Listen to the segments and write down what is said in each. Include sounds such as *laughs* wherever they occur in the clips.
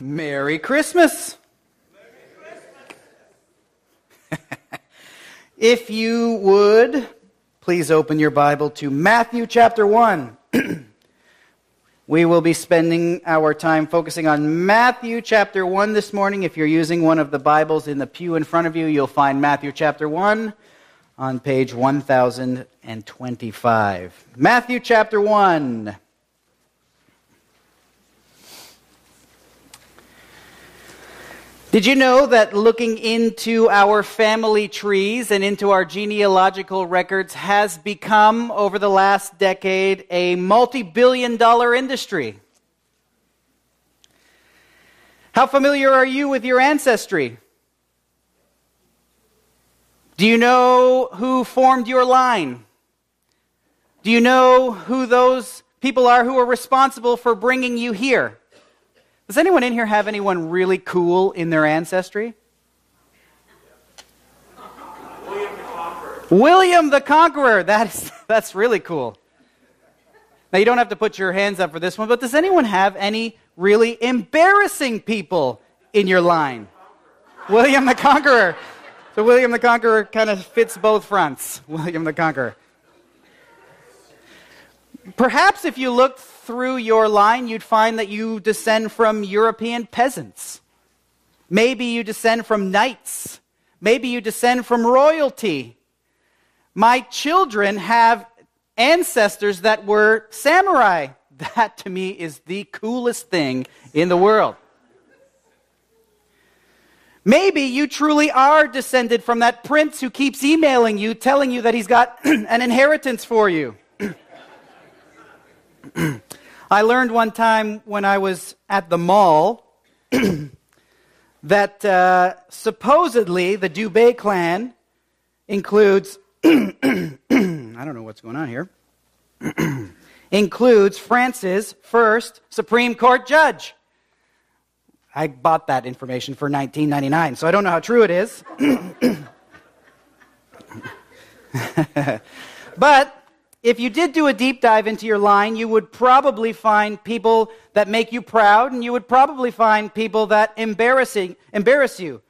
Merry Christmas. *laughs* if you would, please open your Bible to Matthew chapter 1. *clears throat* we will be spending our time focusing on Matthew chapter 1 this morning. If you're using one of the Bibles in the pew in front of you, you'll find Matthew chapter 1 on page 1025. Matthew chapter 1. Did you know that looking into our family trees and into our genealogical records has become, over the last decade, a multi billion dollar industry? How familiar are you with your ancestry? Do you know who formed your line? Do you know who those people are who are responsible for bringing you here? Does anyone in here have anyone really cool in their ancestry? William the Conqueror. William the Conqueror. That's, *laughs* that's really cool. Now, you don't have to put your hands up for this one, but does anyone have any really embarrassing people in your line? William the Conqueror. So, William the Conqueror kind of fits both fronts. *laughs* William the Conqueror. Perhaps if you looked through your line, you'd find that you descend from European peasants. Maybe you descend from knights. Maybe you descend from royalty. My children have ancestors that were samurai. *laughs* That to me is the coolest thing in the world. Maybe you truly are descended from that prince who keeps emailing you, telling you that he's got *clears throat* an inheritance for you. *clears throat* I learned one time when I was at the mall *clears throat* that uh, supposedly the Dubé clan includes, *clears throat* I don't know what's going on here, includes France's first Supreme Court judge. I bought that information for 19.99, so I don't know how true it is. *laughs* but if you did do a deep dive into your line, you would probably find people that make you proud, and you would probably find people that embarrassing, embarrass you.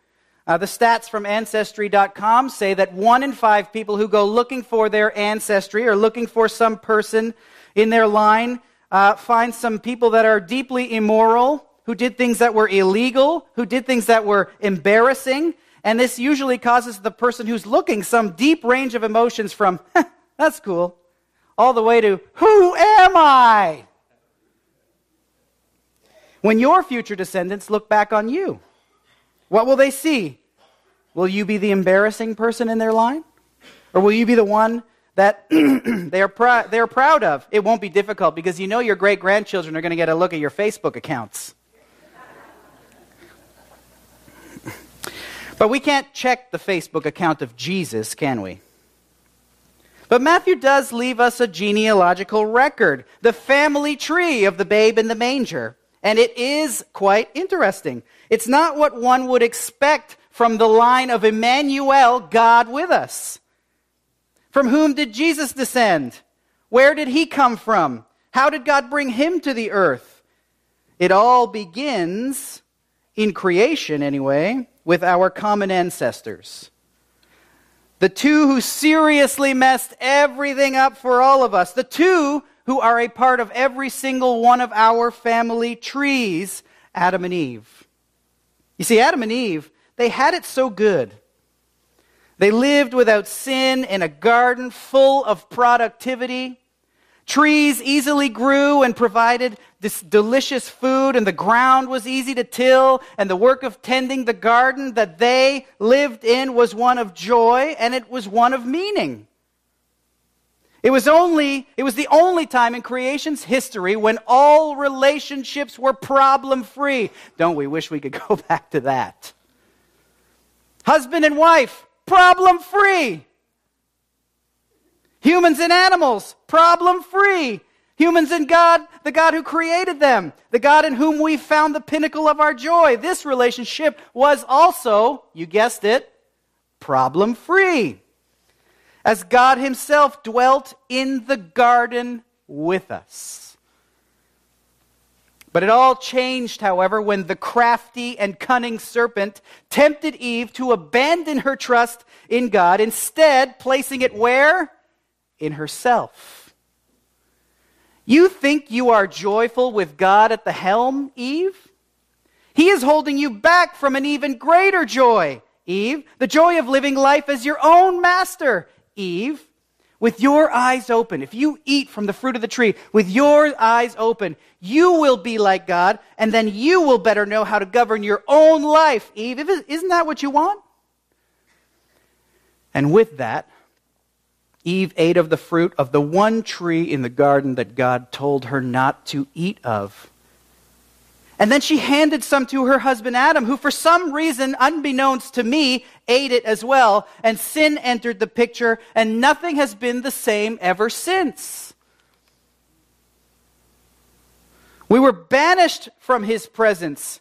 Uh, the stats from Ancestry.com say that one in five people who go looking for their ancestry or looking for some person in their line uh, find some people that are deeply immoral, who did things that were illegal, who did things that were embarrassing. And this usually causes the person who's looking some deep range of emotions from, *laughs* that's cool, all the way to, Who am I? When your future descendants look back on you, what will they see? Will you be the embarrassing person in their line? Or will you be the one that *clears throat* they, are pr- they are proud of? It won't be difficult because you know your great grandchildren are going to get a look at your Facebook accounts. but we can't check the Facebook account of Jesus, can we? But Matthew does leave us a genealogical record, the family tree of the babe in the manger. And it is quite interesting. It's not what one would expect from the line of Emmanuel, God with us. From whom did Jesus descend? Where did he come from? How did God bring him to the earth? It all begins, in creation anyway, with our common ancestors. The two who seriously messed everything up for all of us. The two who are a part of every single one of our family trees, Adam and Eve. You see, Adam and Eve, they had it so good. They lived without sin in a garden full of productivity. Trees easily grew and provided this delicious food, and the ground was easy to till, and the work of tending the garden that they lived in was one of joy and it was one of meaning. It was only it was the only time in creation's history when all relationships were problem free. Don't we wish we could *laughs* go back to that? Husband and wife, problem free. Humans and animals, problem free. Humans and God, the God who created them, the God in whom we found the pinnacle of our joy. This relationship was also, you guessed it, problem free. As God Himself dwelt in the garden with us. But it all changed, however, when the crafty and cunning serpent tempted Eve to abandon her trust in God, instead, placing it where? In herself. You think you are joyful with God at the helm, Eve? He is holding you back from an even greater joy, Eve. The joy of living life as your own master, Eve with your eyes open, if you eat from the fruit of the tree with your eyes open, you will be like God, and then you will better know how to govern your own life, Eve. Isn't that what you want? And with that, Eve ate of the fruit of the one tree in the garden that God told her not to eat of. And then she handed some to her husband Adam, who for some reason, unbeknownst to me, ate it as well. And sin entered the picture, and nothing has been the same ever since. We were banished from his presence.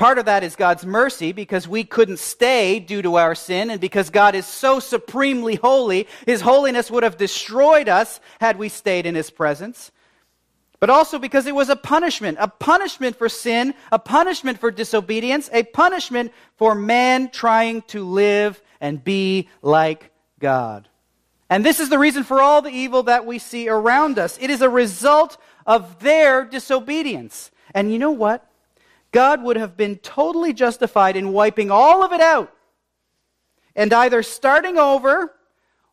Part of that is God's mercy because we couldn't stay due to our sin, and because God is so supremely holy, his holiness would have destroyed us had we stayed in his presence but also because it was a punishment a punishment for sin, a punishment for disobedience, a punishment for man trying to live and be like God. And this is the reason for all the evil that we see around us. It is a result of their disobedience. And you know what? God would have been totally justified in wiping all of it out and either starting over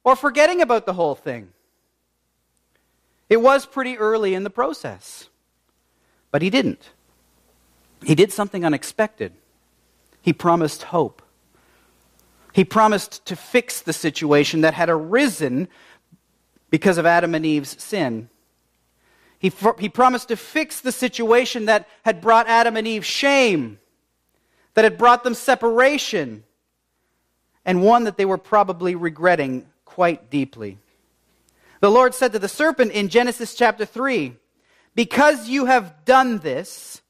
or forgetting about the whole thing. It was pretty early in the process. But he didn't. He did something unexpected. He promised hope. He promised to fix the situation that had arisen because of Adam and Eve's sin. He, he promised to fix the situation that had brought Adam and Eve shame, that had brought them separation, and one that they were probably regretting quite deeply. The Lord said to the serpent in Genesis chapter 3 Because you have done this,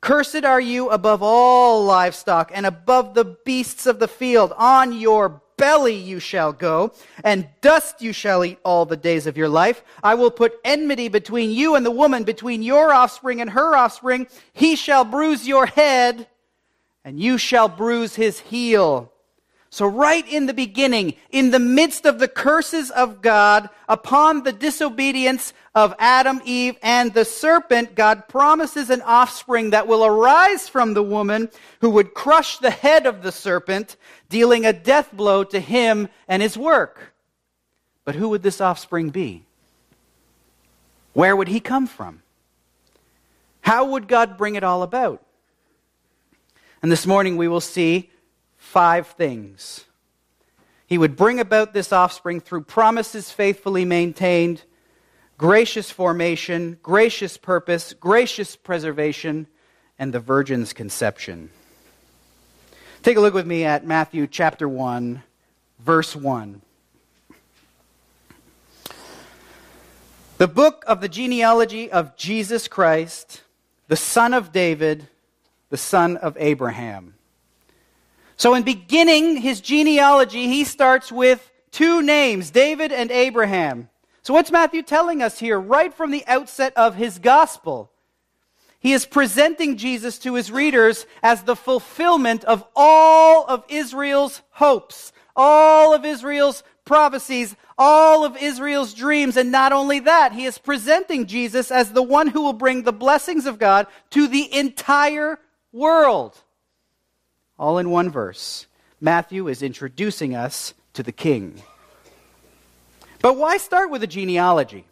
cursed are you above all livestock and above the beasts of the field. On your belly you shall go, and dust you shall eat all the days of your life. I will put enmity between you and the woman, between your offspring and her offspring. He shall bruise your head, and you shall bruise his heel. So, right in the beginning, in the midst of the curses of God upon the disobedience of Adam, Eve, and the serpent, God promises an offspring that will arise from the woman who would crush the head of the serpent, dealing a death blow to him and his work. But who would this offspring be? Where would he come from? How would God bring it all about? And this morning we will see five things. He would bring about this offspring through promises faithfully maintained, gracious formation, gracious purpose, gracious preservation, and the virgin's conception. Take a look with me at Matthew chapter 1, verse 1. The book of the genealogy of Jesus Christ, the son of David, the son of Abraham. So, in beginning his genealogy, he starts with two names David and Abraham. So, what's Matthew telling us here right from the outset of his gospel? He is presenting Jesus to his readers as the fulfillment of all of Israel's hopes, all of Israel's prophecies, all of Israel's dreams. And not only that, he is presenting Jesus as the one who will bring the blessings of God to the entire world all in one verse. Matthew is introducing us to the king. But why start with a genealogy?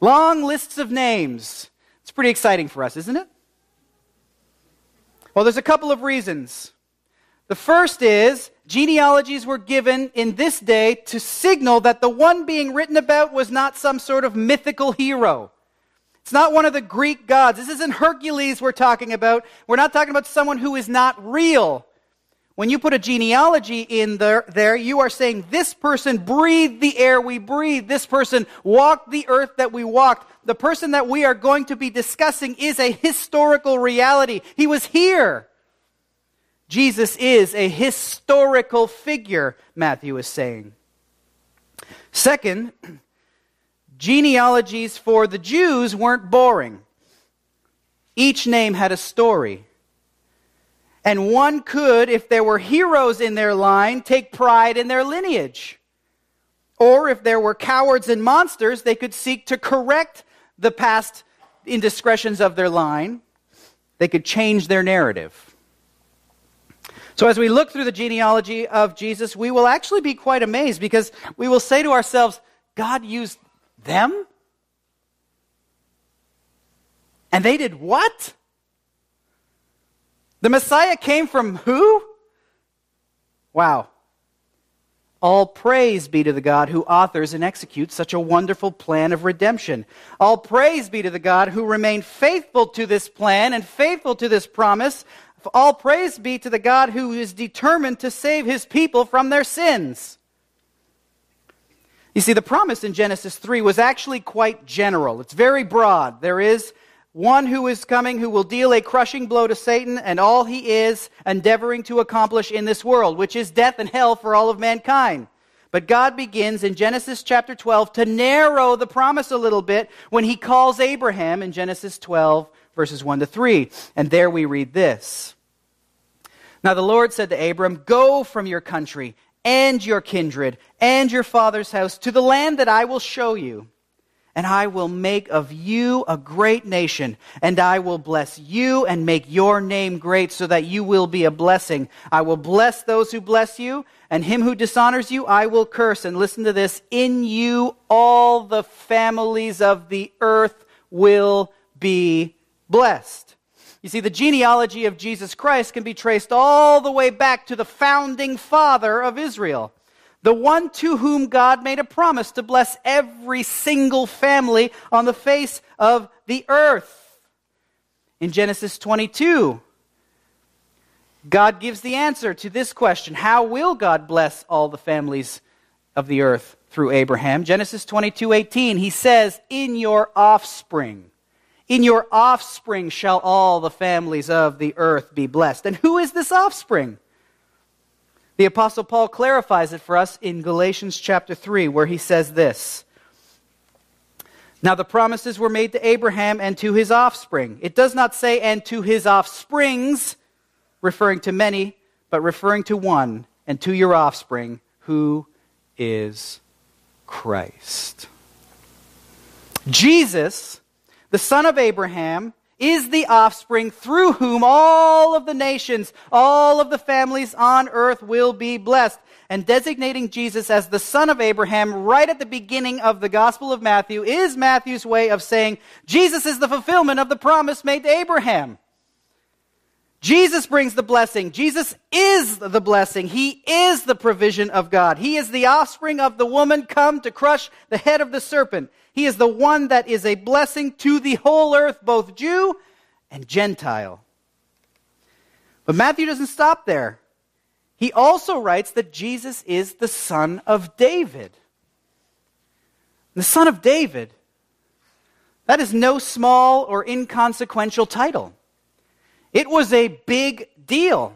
Long lists of names. It's pretty exciting for us, isn't it? Well, there's a couple of reasons. The first is genealogies were given in this day to signal that the one being written about was not some sort of mythical hero. It's not one of the Greek gods. This isn't Hercules we're talking about. We're not talking about someone who is not real. When you put a genealogy in there, there, you are saying this person breathed the air we breathe. This person walked the earth that we walked. The person that we are going to be discussing is a historical reality. He was here. Jesus is a historical figure, Matthew is saying. Second, genealogies for the Jews weren't boring. Each name had a story. And one could, if there were heroes in their line, take pride in their lineage. Or if there were cowards and monsters, they could seek to correct the past indiscretions of their line. They could change their narrative. So, as we look through the genealogy of Jesus, we will actually be quite amazed because we will say to ourselves, God used them? And they did what? The Messiah came from who? Wow. All praise be to the God who authors and executes such a wonderful plan of redemption. All praise be to the God who remained faithful to this plan and faithful to this promise. All praise be to the God who is determined to save his people from their sins. You see, the promise in Genesis 3 was actually quite general. It's very broad. There is one who is coming who will deal a crushing blow to Satan and all he is endeavoring to accomplish in this world, which is death and hell for all of mankind. But God begins in Genesis chapter 12 to narrow the promise a little bit when he calls Abraham in Genesis 12, verses 1 to 3. And there we read this. Now the Lord said to Abram, Go from your country and your kindred and your father's house to the land that I will show you and I will make of you a great nation, and I will bless you and make your name great so that you will be a blessing. I will bless those who bless you, and him who dishonors you I will curse. And listen to this in you all the families of the earth will be blessed. You see, the genealogy of Jesus Christ can be traced all the way back to the founding father of Israel the one to whom God made a promise to bless every single family on the face of the earth. In Genesis 22, God gives the answer to this question How will God bless all the families of the earth through Abraham? Genesis 22 18, he says, In your offspring. In your offspring shall all the families of the earth be blessed. And who is this offspring? The Apostle Paul clarifies it for us in Galatians chapter 3, where he says this Now the promises were made to Abraham and to his offspring. It does not say, and to his offsprings, referring to many, but referring to one, and to your offspring, who is Christ. Jesus, the son of Abraham, is the offspring through whom all of the nations, all of the families on earth will be blessed. And designating Jesus as the son of Abraham right at the beginning of the Gospel of Matthew is Matthew's way of saying Jesus is the fulfillment of the promise made to Abraham. Jesus brings the blessing. Jesus is the blessing. He is the provision of God. He is the offspring of the woman come to crush the head of the serpent. He is the one that is a blessing to the whole earth, both Jew and Gentile. But Matthew doesn't stop there. He also writes that Jesus is the son of David. The son of David. That is no small or inconsequential title. It was a big deal.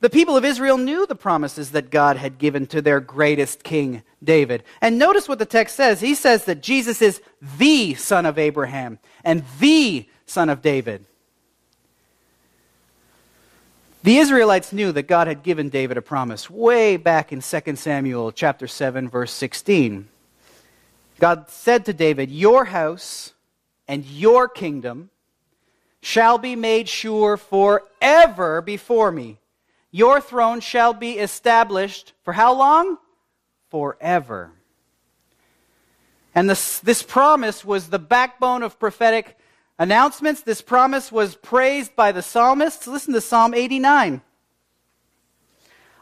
The people of Israel knew the promises that God had given to their greatest king, David. And notice what the text says. He says that Jesus is the son of Abraham and the son of David. The Israelites knew that God had given David a promise way back in 2 Samuel chapter 7 verse 16. God said to David, "Your house and your kingdom shall be made sure forever before me. Your throne shall be established for how long? Forever. And this, this promise was the backbone of prophetic announcements. This promise was praised by the psalmists. Listen to Psalm 89.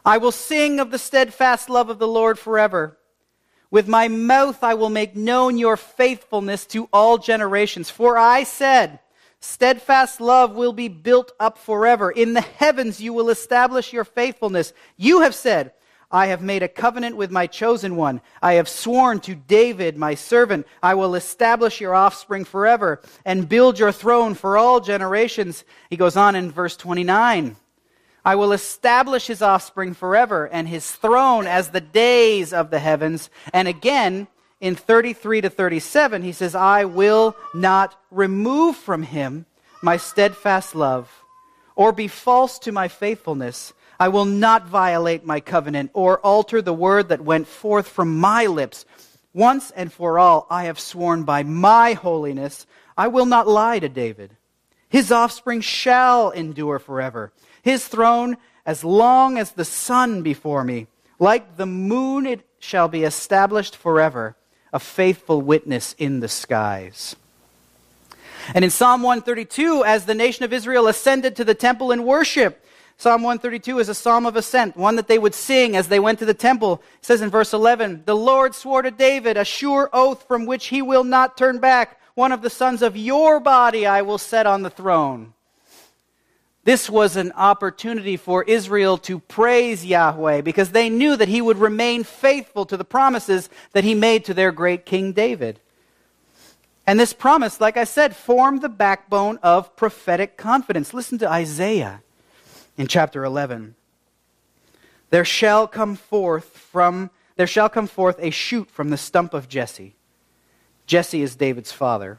I will sing of the steadfast love of the Lord forever. With my mouth I will make known your faithfulness to all generations. For I said, Steadfast love will be built up forever. In the heavens you will establish your faithfulness. You have said, I have made a covenant with my chosen one. I have sworn to David, my servant, I will establish your offspring forever and build your throne for all generations. He goes on in verse 29. I will establish his offspring forever and his throne as the days of the heavens. And again, in 33 to 37, he says, I will not remove from him my steadfast love, or be false to my faithfulness. I will not violate my covenant or alter the word that went forth from my lips. Once and for all, I have sworn by my holiness, I will not lie to David. His offspring shall endure forever. His throne as long as the sun before me. Like the moon, it shall be established forever, a faithful witness in the skies. And in Psalm 132, as the nation of Israel ascended to the temple in worship, Psalm 132 is a psalm of ascent, one that they would sing as they went to the temple. It says in verse 11, The Lord swore to David a sure oath from which he will not turn back. One of the sons of your body I will set on the throne. This was an opportunity for Israel to praise Yahweh because they knew that he would remain faithful to the promises that he made to their great King David. And this promise, like I said, formed the backbone of prophetic confidence. Listen to Isaiah in chapter 11. There shall come forth from there shall come forth a shoot from the stump of Jesse. Jesse is David's father.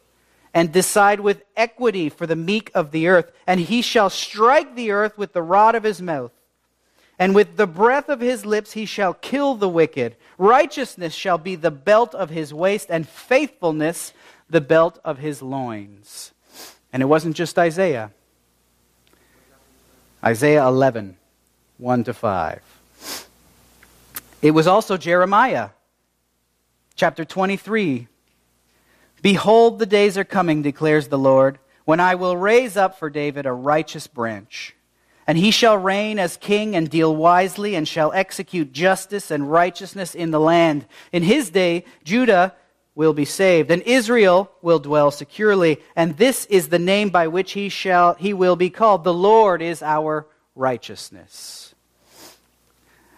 and decide with equity for the meek of the earth. And he shall strike the earth with the rod of his mouth, and with the breath of his lips he shall kill the wicked. Righteousness shall be the belt of his waist, and faithfulness the belt of his loins. And it wasn't just Isaiah. Isaiah 11. 1 to 5. It was also Jeremiah, chapter 23. Behold, the days are coming, declares the Lord, when I will raise up for David a righteous branch. And he shall reign as king and deal wisely and shall execute justice and righteousness in the land. In his day, Judah will be saved and Israel will dwell securely. And this is the name by which he shall, he will be called. The Lord is our righteousness.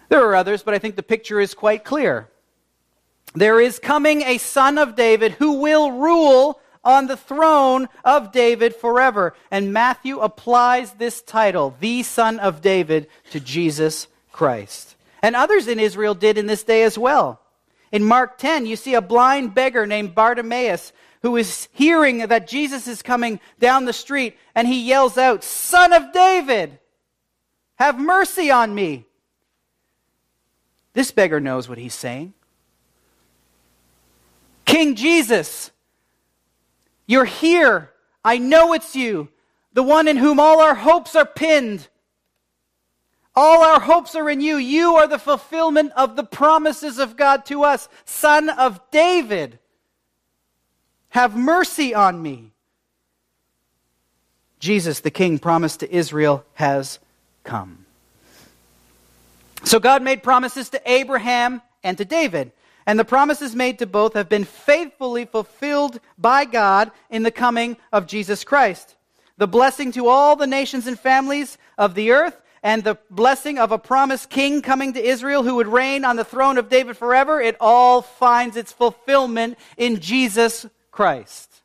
There are others, but I think the picture is quite clear. There is coming a son of David who will rule on the throne of David forever. And Matthew applies this title, the Son of David, to Jesus Christ. And others in Israel did in this day as well. In Mark 10, you see a blind beggar named Bartimaeus who is hearing that Jesus is coming down the street, and he yells out, Son of David, have mercy on me. This beggar knows what he's saying. King Jesus, you're here. I know it's you, the one in whom all our hopes are pinned. All our hopes are in you. You are the fulfillment of the promises of God to us. Son of David, have mercy on me. Jesus, the King promised to Israel, has come. So God made promises to Abraham and to David. And the promises made to both have been faithfully fulfilled by God in the coming of Jesus Christ. The blessing to all the nations and families of the earth, and the blessing of a promised king coming to Israel who would reign on the throne of David forever, it all finds its fulfillment in Jesus Christ.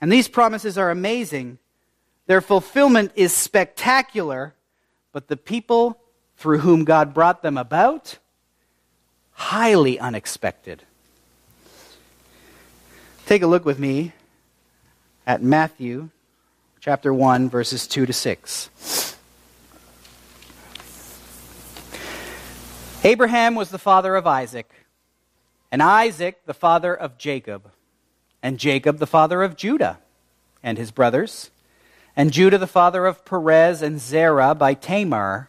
And these promises are amazing. Their fulfillment is spectacular, but the people through whom God brought them about, highly unexpected. Take a look with me at Matthew chapter 1, verses 2 to 6. Abraham was the father of Isaac, and Isaac the father of Jacob, and Jacob the father of Judah and his brothers, and Judah the father of Perez and Zerah by Tamar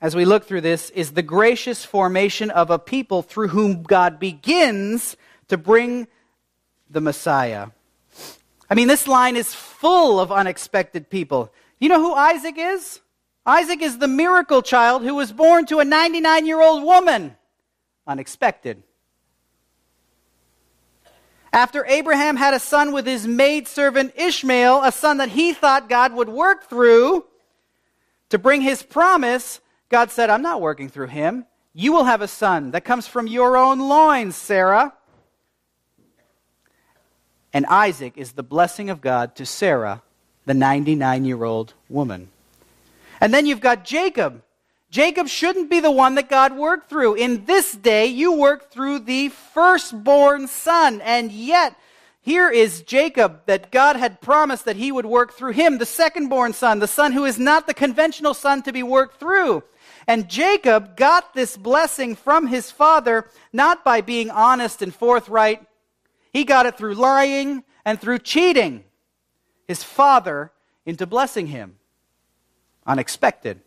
as we look through this, is the gracious formation of a people through whom God begins to bring the Messiah. I mean, this line is full of unexpected people. You know who Isaac is? Isaac is the miracle child who was born to a 99 year old woman. Unexpected. After Abraham had a son with his maidservant Ishmael, a son that he thought God would work through to bring his promise, God said, I'm not working through him. You will have a son that comes from your own loins, Sarah. And Isaac is the blessing of God to Sarah, the 99 year old woman. And then you've got Jacob. Jacob shouldn't be the one that God worked through. In this day, you work through the firstborn son. And yet, here is Jacob that God had promised that he would work through him, the secondborn son, the son who is not the conventional son to be worked through. And Jacob got this blessing from his father not by being honest and forthright he got it through lying and through cheating his father into blessing him. Unexpected.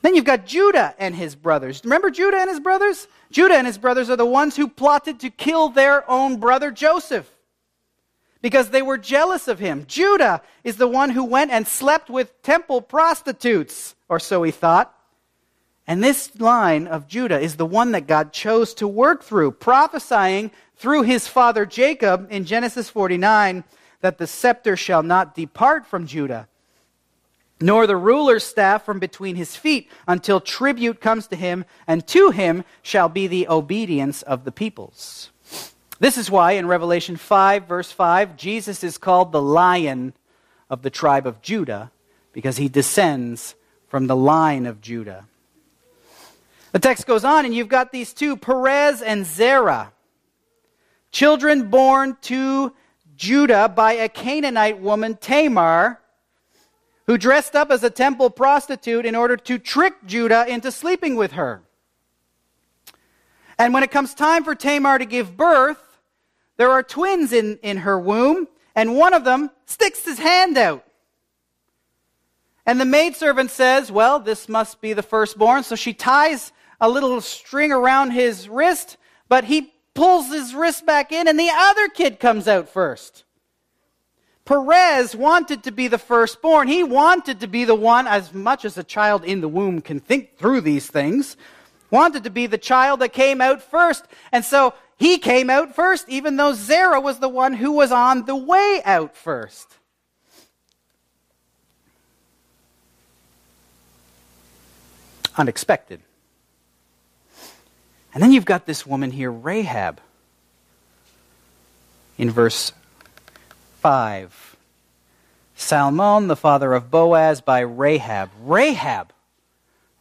Then you've got Judah and his brothers. Remember Judah and his brothers? Judah and his brothers are the ones who plotted to kill their own brother Joseph because they were jealous of him. Judah is the one who went and slept with temple prostitutes, or so he thought. And this line of Judah is the one that God chose to work through, prophesying through his father Jacob in Genesis 49 that the scepter shall not depart from Judah, nor the ruler's staff from between his feet, until tribute comes to him, and to him shall be the obedience of the peoples. This is why in Revelation 5, verse 5, Jesus is called the lion of the tribe of Judah, because he descends from the line of Judah. The text goes on, and you've got these two, Perez and Zerah. Children born to Judah by a Canaanite woman, Tamar, who dressed up as a temple prostitute in order to trick Judah into sleeping with her. And when it comes time for Tamar to give birth, there are twins in, in her womb, and one of them sticks his hand out. And the maidservant says, Well, this must be the firstborn. So she ties a little string around his wrist, but he pulls his wrist back in, and the other kid comes out first. Perez wanted to be the firstborn. He wanted to be the one, as much as a child in the womb can think through these things, wanted to be the child that came out first. And so he came out first, even though Zerah was the one who was on the way out first. Unexpected. And then you've got this woman here, Rahab, in verse 5. Salmon, the father of Boaz, by Rahab. Rahab.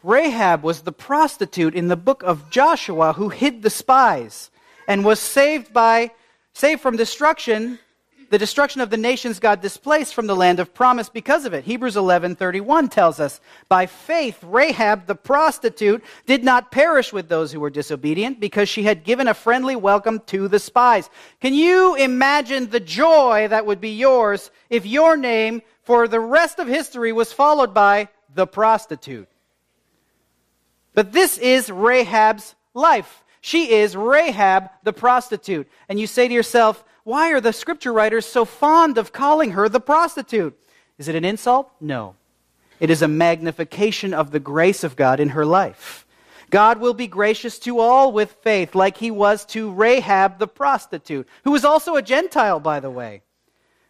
Rahab was the prostitute in the book of Joshua who hid the spies and was saved by saved from destruction the destruction of the nations God displaced from the land of promise because of it. Hebrews 11:31 tells us, "By faith Rahab the prostitute did not perish with those who were disobedient because she had given a friendly welcome to the spies." Can you imagine the joy that would be yours if your name for the rest of history was followed by the prostitute? But this is Rahab's life. She is Rahab the prostitute. And you say to yourself, why are the scripture writers so fond of calling her the prostitute? Is it an insult? No. It is a magnification of the grace of God in her life. God will be gracious to all with faith, like he was to Rahab the prostitute, who was also a Gentile, by the way.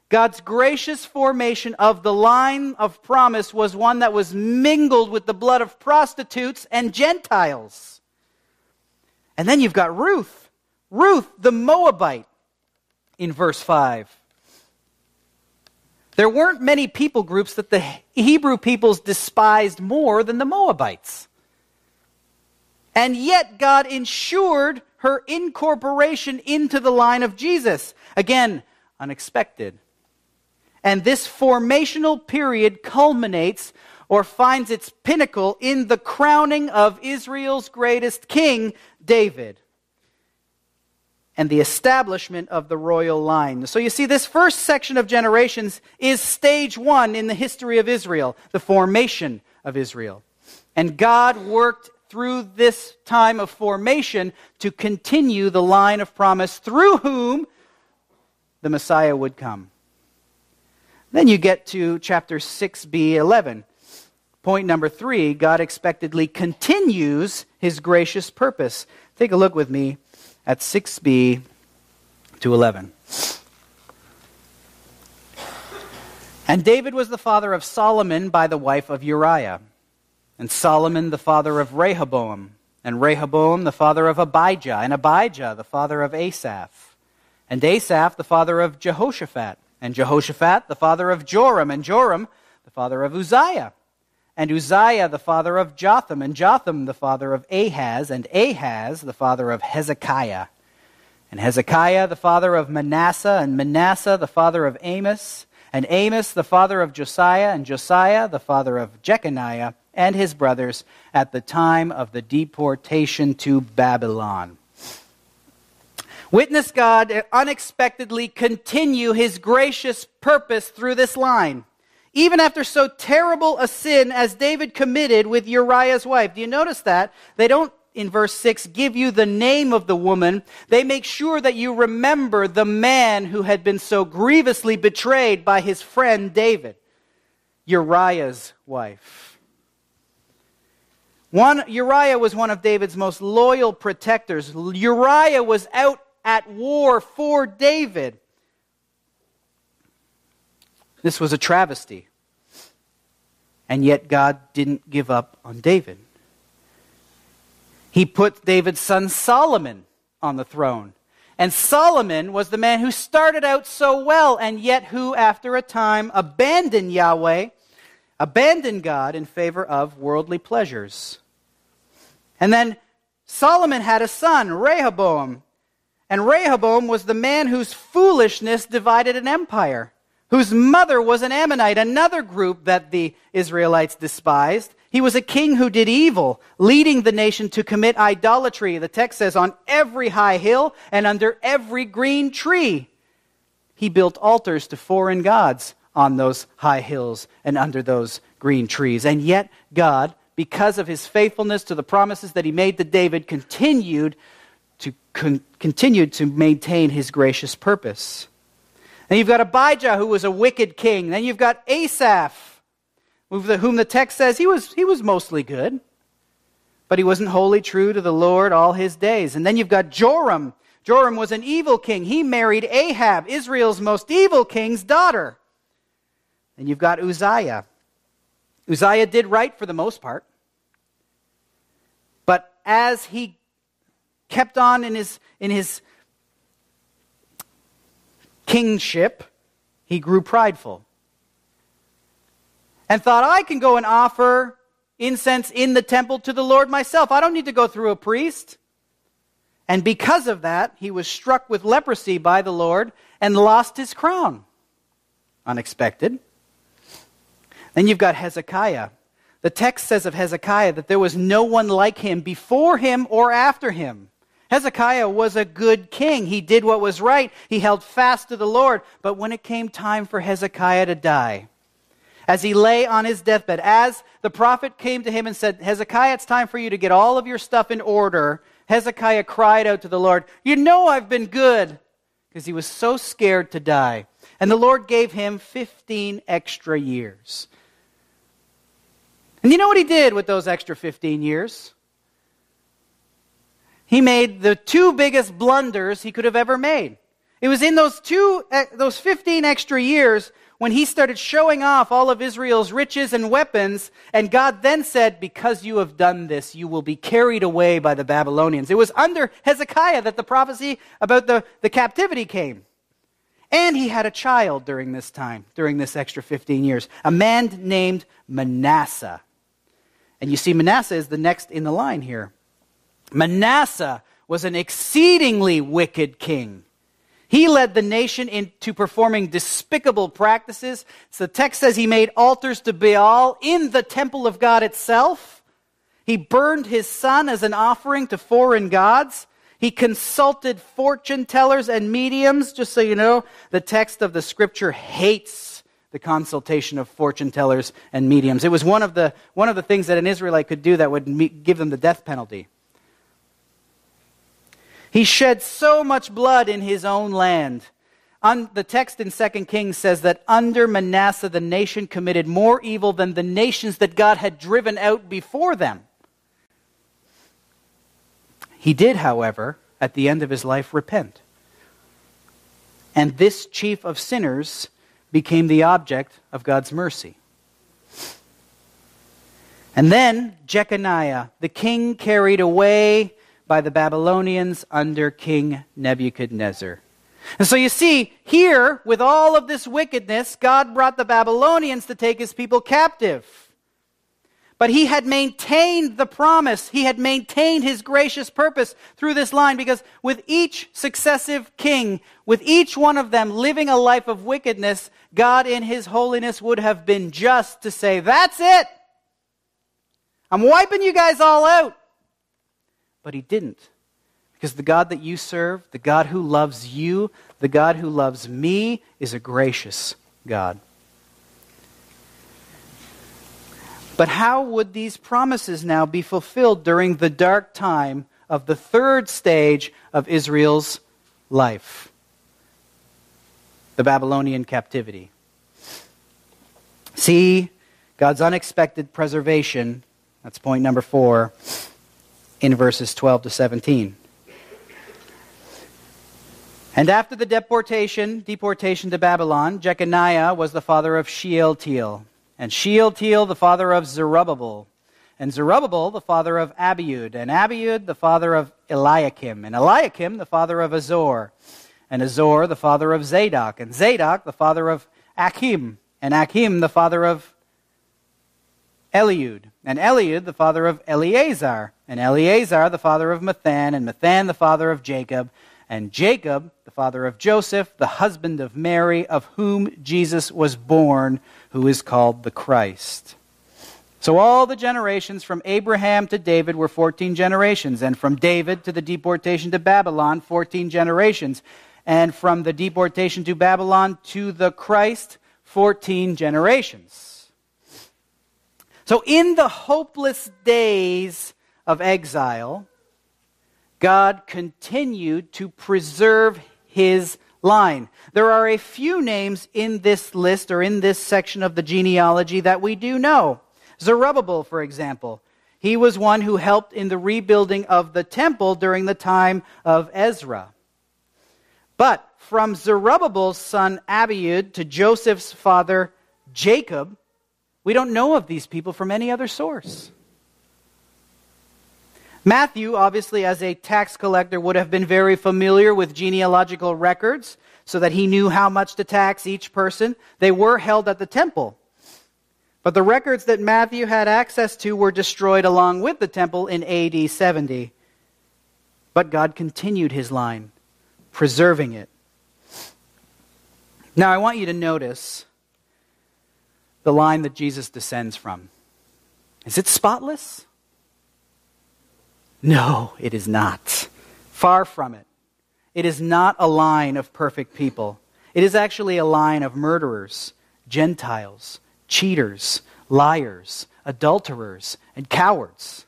God's gracious formation of the line of promise was one that was mingled with the blood of prostitutes and Gentiles. And then you've got Ruth. Ruth, the Moabite in verse 5. There weren't many people groups that the Hebrew peoples despised more than the Moabites. And yet, God ensured her incorporation into the line of Jesus. Again, unexpected. And this formational period culminates or finds its pinnacle in the crowning of Israel's greatest king, David and the establishment of the royal line. So you see, this first section of generations is stage one in the history of Israel, the formation of Israel. And God worked through this time of formation to continue the line of promise through whom the Messiah would come. Then you get to chapter 6b 11. Point number three God expectedly continues his gracious purpose. Take a look with me at 6b to 11. And David was the father of Solomon by the wife of Uriah, and Solomon the father of Rehoboam, and Rehoboam the father of Abijah, and Abijah the father of Asaph, and Asaph the father of Jehoshaphat, and Jehoshaphat the father of Joram, and Joram the father of Uzziah, and Uzziah the father of Jotham, and Jotham the father of Ahaz, and Ahaz the father of Hezekiah, and Hezekiah the father of Manasseh, and Manasseh the father of Amos, and Amos the father of Josiah, and Josiah the father of Jeconiah, and his brothers at the time of the deportation to Babylon. Witness God unexpectedly continue his gracious purpose through this line. Even after so terrible a sin as David committed with Uriah's wife. Do you notice that? They don't in verse 6 give you the name of the woman, they make sure that you remember the man who had been so grievously betrayed by his friend David, Uriah's wife. One, Uriah was one of David's most loyal protectors. Uriah was out at war for David. This was a travesty. And yet God didn't give up on David. He put David's son Solomon on the throne. And Solomon was the man who started out so well, and yet who, after a time, abandoned Yahweh, abandoned God in favor of worldly pleasures. And then Solomon had a son, Rehoboam. And Rehoboam was the man whose foolishness divided an empire, whose mother was an Ammonite, another group that the Israelites despised. He was a king who did evil, leading the nation to commit idolatry. The text says, on every high hill and under every green tree. He built altars to foreign gods on those high hills and under those green trees. And yet, God, because of his faithfulness to the promises that he made to David, continued to, con- continued to maintain his gracious purpose. And you've got Abijah, who was a wicked king. Then you've got Asaph whom the text says he was, he was mostly good, but he wasn't wholly true to the Lord all his days. And then you've got Joram. Joram was an evil king. He married Ahab, Israel's most evil king's daughter. And you've got Uzziah. Uzziah did right for the most part. But as he kept on in his, in his kingship, he grew prideful and thought, I can go and offer incense in the temple to the Lord myself. I don't need to go through a priest. And because of that, he was struck with leprosy by the Lord and lost his crown. Unexpected. Then you've got Hezekiah. The text says of Hezekiah that there was no one like him before him or after him. Hezekiah was a good king. He did what was right. He held fast to the Lord. But when it came time for Hezekiah to die, as he lay on his deathbed, as the prophet came to him and said, Hezekiah, it's time for you to get all of your stuff in order, Hezekiah cried out to the Lord, You know I've been good, because he was so scared to die. And the Lord gave him 15 extra years. And you know what he did with those extra 15 years? He made the two biggest blunders he could have ever made. It was in those two, eh, those 15 extra years when he started showing off all of Israel's riches and weapons, and God then said, Because you have done this, you will be carried away by the Babylonians. It was under Hezekiah that the prophecy about the, the captivity came. And he had a child during this time, during this extra 15 years, a man named Manasseh. And you see, Manasseh is the next in the line here. Manasseh was an exceedingly wicked king. He led the nation into performing despicable practices. So the text says he made altars to Baal in the temple of God itself. He burned his son as an offering to foreign gods. He consulted fortune tellers and mediums. Just so you know, the text of the scripture hates the consultation of fortune tellers and mediums. It was one of the, one of the things that an Israelite could do that would give them the death penalty. He shed so much blood in his own land. On, the text in 2 Kings says that under Manasseh, the nation committed more evil than the nations that God had driven out before them. He did, however, at the end of his life, repent. And this chief of sinners became the object of God's mercy. And then Jeconiah, the king carried away by the Babylonians under King Nebuchadnezzar. And so you see, here, with all of this wickedness, God brought the Babylonians to take his people captive. But he had maintained the promise. He had maintained his gracious purpose through this line because with each successive king, with each one of them living a life of wickedness, God in his holiness would have been just to say, That's it. I'm wiping you guys all out. But he didn't. Because the God that you serve, the God who loves you, the God who loves me, is a gracious God. But how would these promises now be fulfilled during the dark time of the third stage of Israel's life? The Babylonian captivity. See God's unexpected preservation, that's point number four, in verses 12 to 17. And after the deportation, deportation to Babylon, Jeconiah was the father of Shealtiel, and Shealtiel the father of Zerubbabel, and Zerubbabel the father of Abiud, and Abiud the father of Eliakim, and Eliakim the father of Azor, and Azor the father of Zadok, and Zadok the father of Achim, and Achim the father of Eliud, and Eliud the father of Eleazar, and Eleazar the father of Matthan, and Matthan the father of Jacob, and Jacob, the father of Joseph, the husband of Mary, of whom Jesus was born, who is called the Christ. So all the generations from Abraham to David were 14 generations, and from David to the deportation to Babylon, 14 generations, and from the deportation to Babylon to the Christ, 14 generations. So in the hopeless days of exile, God continued to preserve his line. There are a few names in this list or in this section of the genealogy that we do know. Zerubbabel, for example. He was one who helped in the rebuilding of the temple during the time of Ezra. But from Zerubbabel's son Abiud to Joseph's father Jacob, we don't know of these people from any other source. Matthew, obviously, as a tax collector, would have been very familiar with genealogical records so that he knew how much to tax each person. They were held at the temple. But the records that Matthew had access to were destroyed along with the temple in AD 70. But God continued his line, preserving it. Now, I want you to notice the line that Jesus descends from. Is it spotless? No, it is not. Far from it. It is not a line of perfect people. It is actually a line of murderers, Gentiles, cheaters, liars, adulterers, and cowards.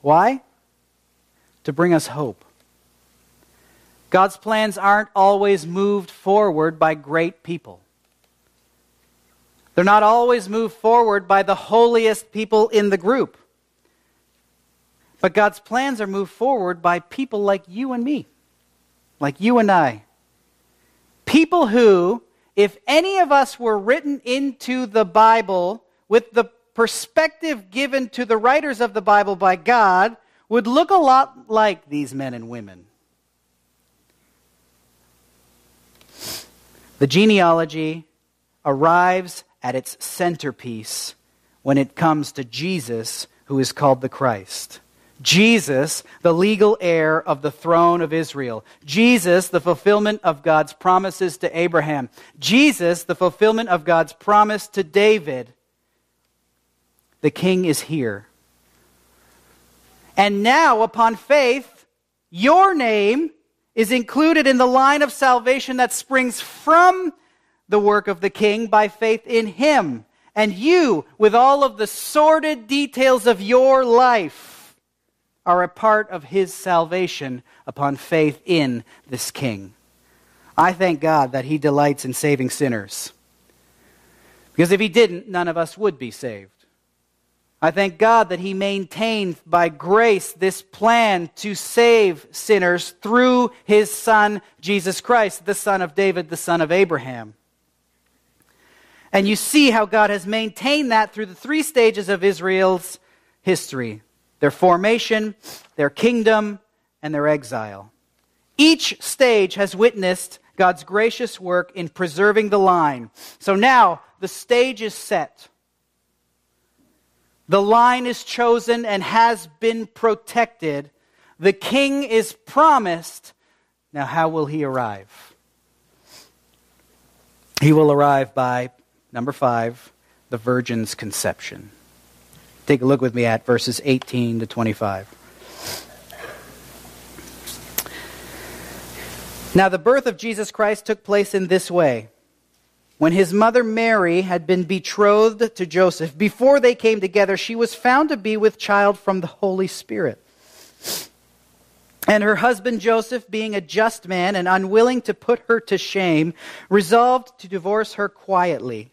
Why? To bring us hope. God's plans aren't always moved forward by great people. They're not always moved forward by the holiest people in the group. But God's plans are moved forward by people like you and me, like you and I. People who, if any of us were written into the Bible with the perspective given to the writers of the Bible by God, would look a lot like these men and women. The genealogy arrives at its centerpiece when it comes to Jesus, who is called the Christ. Jesus, the legal heir of the throne of Israel. Jesus, the fulfillment of God's promises to Abraham. Jesus, the fulfillment of God's promise to David. The king is here. And now, upon faith, your name is included in the line of salvation that springs from the work of the king by faith in him. And you, with all of the sordid details of your life, are a part of his salvation upon faith in this king. I thank God that he delights in saving sinners. Because if he didn't, none of us would be saved. I thank God that He maintained by grace this plan to save sinners through His Son, Jesus Christ, the Son of David, the Son of Abraham. And you see how God has maintained that through the three stages of Israel's history their formation, their kingdom, and their exile. Each stage has witnessed God's gracious work in preserving the line. So now the stage is set. The line is chosen and has been protected. The king is promised. Now, how will he arrive? He will arrive by, number five, the virgin's conception. Take a look with me at verses 18 to 25. Now, the birth of Jesus Christ took place in this way. When his mother Mary had been betrothed to Joseph, before they came together, she was found to be with child from the Holy Spirit. And her husband Joseph, being a just man and unwilling to put her to shame, resolved to divorce her quietly.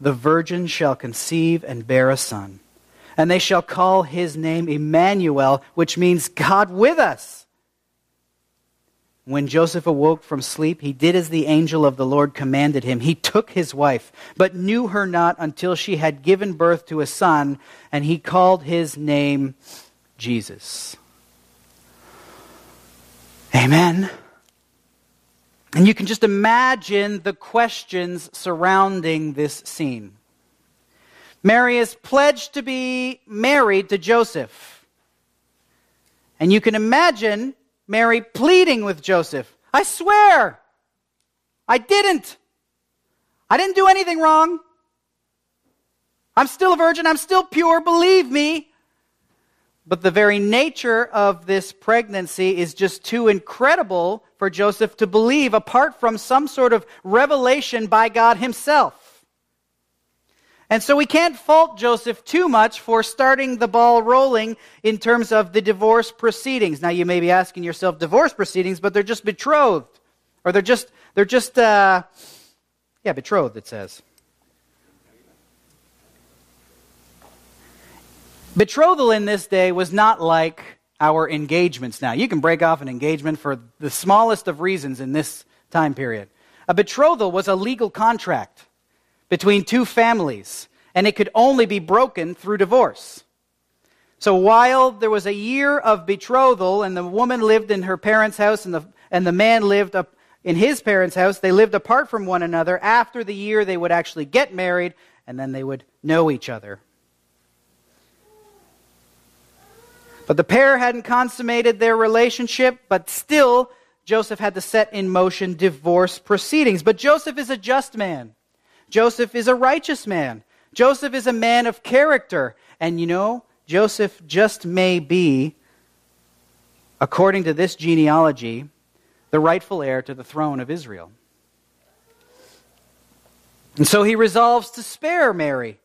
the virgin shall conceive and bear a son, and they shall call his name Emmanuel, which means God with us. When Joseph awoke from sleep, he did as the angel of the Lord commanded him. He took his wife, but knew her not until she had given birth to a son, and he called his name Jesus. Amen. And you can just imagine the questions surrounding this scene. Mary is pledged to be married to Joseph. And you can imagine Mary pleading with Joseph I swear, I didn't. I didn't do anything wrong. I'm still a virgin. I'm still pure. Believe me. But the very nature of this pregnancy is just too incredible for Joseph to believe apart from some sort of revelation by God himself. And so we can't fault Joseph too much for starting the ball rolling in terms of the divorce proceedings. Now you may be asking yourself, divorce proceedings, but they're just betrothed. Or they're just, they're just, uh, yeah, betrothed, it says. Betrothal in this day was not like our engagements now. You can break off an engagement for the smallest of reasons in this time period. A betrothal was a legal contract between two families, and it could only be broken through divorce. So while there was a year of betrothal, and the woman lived in her parents' house, and the, and the man lived up in his parents' house, they lived apart from one another. After the year, they would actually get married, and then they would know each other. But the pair hadn't consummated their relationship, but still, Joseph had to set in motion divorce proceedings. But Joseph is a just man. Joseph is a righteous man. Joseph is a man of character. And you know, Joseph just may be, according to this genealogy, the rightful heir to the throne of Israel. And so he resolves to spare Mary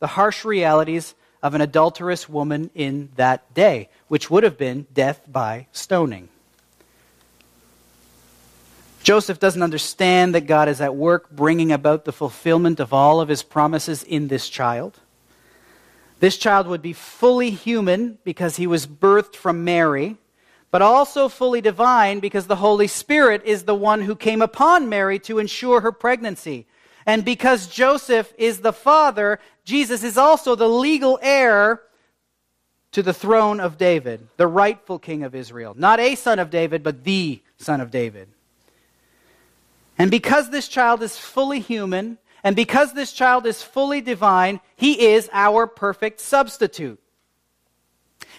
the harsh realities of an adulterous woman in that day, which would have been death by stoning. Joseph doesn't understand that God is at work bringing about the fulfillment of all of his promises in this child. This child would be fully human because he was birthed from Mary, but also fully divine because the Holy Spirit is the one who came upon Mary to ensure her pregnancy. And because Joseph is the father, Jesus is also the legal heir to the throne of David, the rightful king of Israel. Not a son of David, but the son of David. And because this child is fully human, and because this child is fully divine, he is our perfect substitute.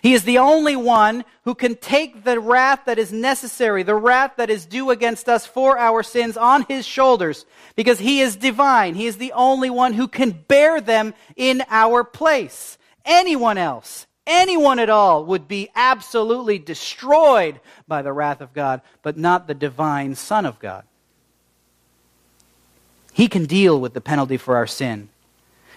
He is the only one who can take the wrath that is necessary, the wrath that is due against us for our sins on his shoulders, because he is divine. He is the only one who can bear them in our place. Anyone else, anyone at all, would be absolutely destroyed by the wrath of God, but not the divine Son of God. He can deal with the penalty for our sin.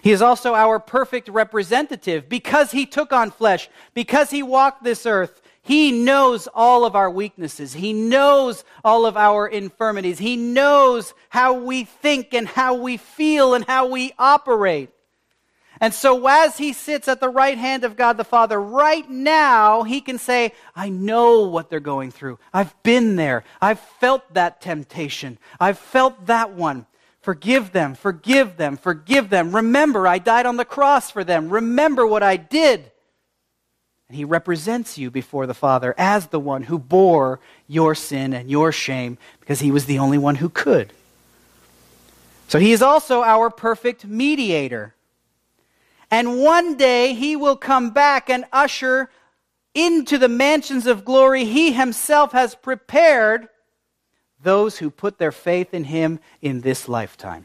He is also our perfect representative because he took on flesh, because he walked this earth. He knows all of our weaknesses. He knows all of our infirmities. He knows how we think and how we feel and how we operate. And so, as he sits at the right hand of God the Father, right now, he can say, I know what they're going through. I've been there. I've felt that temptation. I've felt that one. Forgive them, forgive them, forgive them. Remember, I died on the cross for them. Remember what I did. And he represents you before the Father as the one who bore your sin and your shame because he was the only one who could. So he is also our perfect mediator. And one day he will come back and usher into the mansions of glory he himself has prepared those who put their faith in him in this lifetime.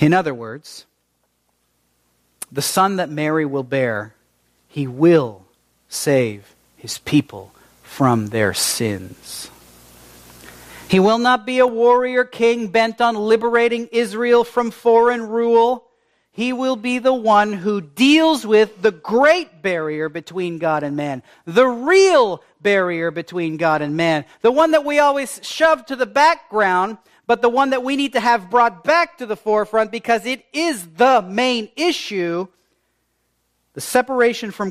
In other words, the son that Mary will bear, he will save his people from their sins. He will not be a warrior king bent on liberating Israel from foreign rule. He will be the one who deals with the great barrier between God and man, the real barrier between God and man. The one that we always shove to the background, but the one that we need to have brought back to the forefront because it is the main issue the separation from God.